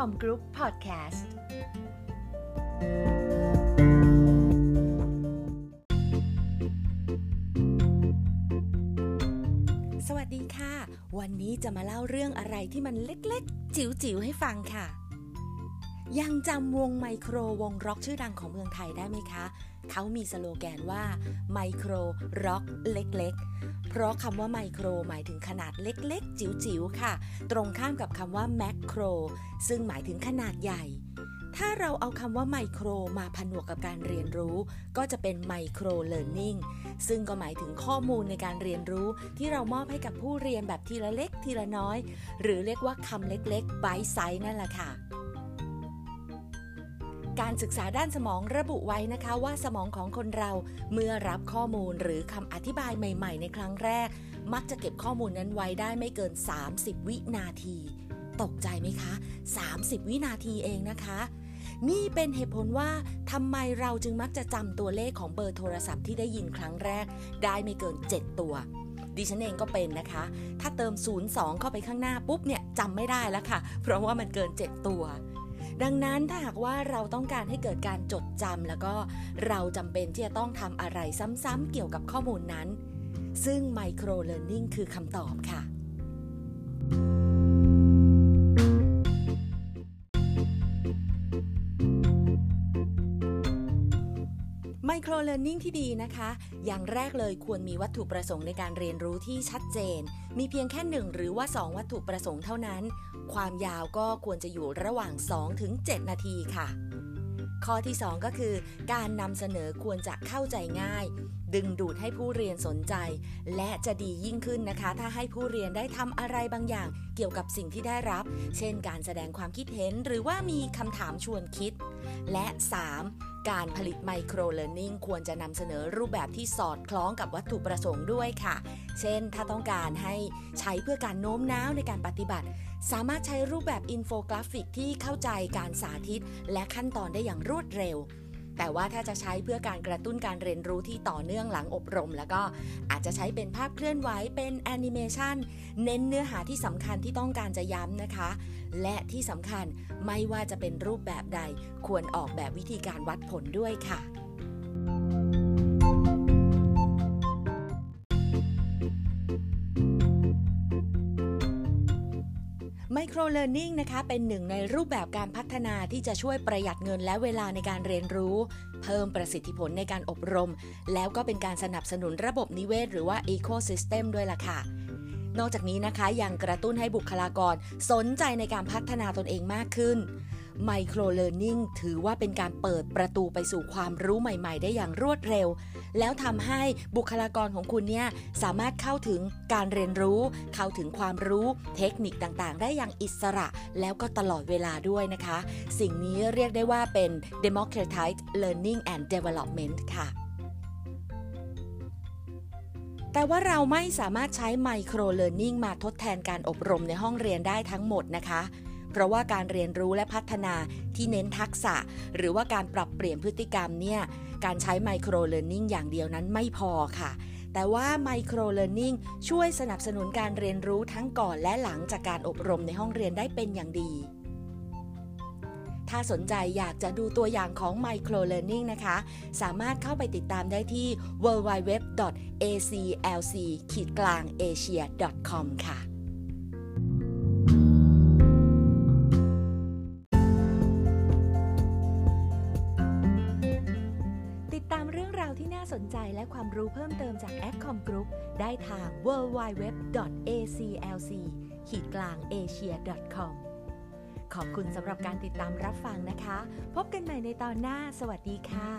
Com Group Podcast สวัสดีค่ะ วันนี้จะมาเล่าเรื่องอะไรที่มันเล็กๆ จิ๋วๆ ให้ฟังค่ะ ยังจำวงไมโครวงร็อกชื่อดังของเมืองไทยได้ไหมคะ เขามีสโลแกนว่าไมโครร็อกเล็กๆ เพราะคำว่าไมโครหมายถึงขนาดเล็กๆ จิ๋วๆ ค่ะ ตรงข้ามกับคำว่า macro ซึ่งหมายถึงขนาดใหญ่ ถ้าเราเอาคำว่าไมโครมาผนวกกับการเรียนรู้ ก็จะเป็น microlearning ซึ่งก็หมายถึงข้อมูลในการเรียนรู้ที่เรามอบให้กับผู้เรียนแบบทีละเล็กทีละน้อย หรือเรียกว่าคำเล็กๆ bite-size นั่นแหละค่ะ การศึกษาด้านสมองระบุไว้นะคะว่าสมองของคนเราเมื่อรับข้อมูลหรือคำอธิบายใหม่ๆ ในครั้งแรก มักจะเก็บข้อมูลนั้นไว้ได้ไม่เกิน 30 วินาที ตกใจไหมคะ 30 วินาทีเองนะคะ นี่เป็นเหตุผลว่าทำไมเราจึงมักจะจำตัวเลขของเบอร์โทรศัพท์ที่ได้ยินครั้งแรก ได้ไม่เกิน 7 ตัวดิฉันเองก็เป็นนะคะ ถ้าเติม 02 เข้าไปข้างหน้าปุ๊บเนี่ยจำไม่ได้แล้วค่ะ เพราะว่ามันเกิน 7 ตัว ดังนั้นถ้าหากว่าเราต้องการให้เกิดการจดจำแล้วก็เราจำเป็นที่จะต้องทำอะไรซ้ำๆเกี่ยวกับข้อมูลนั้น ซึ่ง Micro Learning คือคำตอบค่ะไมโครเล a ร์นิ่งที่ดีนะคะ อย่างแรกเลยควรมีวัตถุประสงค์ในการเรียนรู้ที่ชัดเจน มีเพียงแค่หนึ่งหรือว่า 2 วัตถุประสงค์เท่านั้น ความยาวก็ควรจะอยู่ระหว่าง2ถึง7นาทีค่ะ ข้อที่ 2 ก็คือ การนำเสนอควรจะเข้าใจง่าย ดึงดูดให้ผู้เรียนสนใจ และจะดียิ่งขึ้นนะคะ ถ้าให้ผู้เรียนได้ทำอะไรบางอย่าง เกี่ยวกับสิ่งที่ได้รับ เช่น การแสดงความคิดเห็นหรือว่ามีคำถามชวนคิด และ 3. การผลิตไมโครเลอร์นิ่งควรจะนำเสนอรูปแบบที่สอดคล้องกับวัตถุประสงค์ด้วยค่ะ เช่น ถ้าต้องการให้ใช้เพื่อการโน้มน้าวในการปฏิบัติ สามารถใช้รูปแบบอินโฟกราฟิกที่เข้าใจการสาธิต และขั้นตอนได้อย่างรวดเร็ว แต่ว่าถ้าจะใช้เพื่อการกระตุ้นการเรียนรู้ที่ต่อเนื่องหลังอบรม แล้วก็อาจจะใช้เป็นภาพเคลื่อนไหวเป็นแอนิเมชันเน้นเนื้อหาที่สำคัญที่ต้องการจะย้ำนะคะ และที่สำคัญไม่ว่าจะเป็นรูปแบบใด ควรออกแบบวิธีการวัดผลด้วยค่ะ ไมโครเล a ร์นิ่งนะคะเป็นหนึ่งในรูปแบบการพัฒนาที่จะช่วยประหยัดเงินและเวลาในการเรียนรู้ เพิ่มประสิทธิผลในการอบรม แล้วก็เป็นการสนับสนุนระบบนิเวศ หรือว่า Ecosystem ด้วยล่ะค่ะ นอกจากนี้นะคะยังกระตุ้นให้บุคลากรสนใจในการพัฒนาตนเองมากขึ้น ไมโครเล a ร์นิ่งถือว่าเป็นการเปิดประตูไปสู่ความรู้ใหม่ ๆ ได้อย่างรวดเร็ว แล้วทำให้บุคลากรของคุณเนี่ยสามารถเข้าถึงการเรียนรู้ เข้าถึงความรู้เทคนิคต่างๆ ได้อย่างอิสระ แล้วก็ตลอดเวลาด้วยนะคะ สิ่งนี้เรียกได้ว่าเป็น democratized learning and development ค่ะแต่ว่าเราไม่สามารถใช้ไมโครเล a ร์นิ่งมาทดแทนการอบรมในห้องเรียนได้ทั้งหมดนะคะ เพราะว่าการเรียนรู้และพัฒนาที่เน้นทักษะ หรือว่าการปรับเปลี่ยนพฤติกรรมเนี่ยการใช้ไมโครเล a ร์นิ่งอย่างเดียวนั้นไม่พอค่ะแต่ว่าไมโครเล a ร์นิ่งช่วยสนับสนุนการเรียนรู้ทั้งก่อนและหลังจากการอบรมในห้องเรียนได้เป็นอย่างดี ถ้าสนใจอยากจะดูตัวอย่างของ Micro Learning นะคะ สามารถเข้าไปติดตามได้ที่ www.aclc-asia.com ค่ะ และความรู้เพิ่มเติมจาก a c c o m Group ได้ทาง www.aclc-asia.com ขอบคุณสำหรับการติดตามรับฟังนะคะ พบกันใหม่ในตอนหน้า สวัสดีค่ะ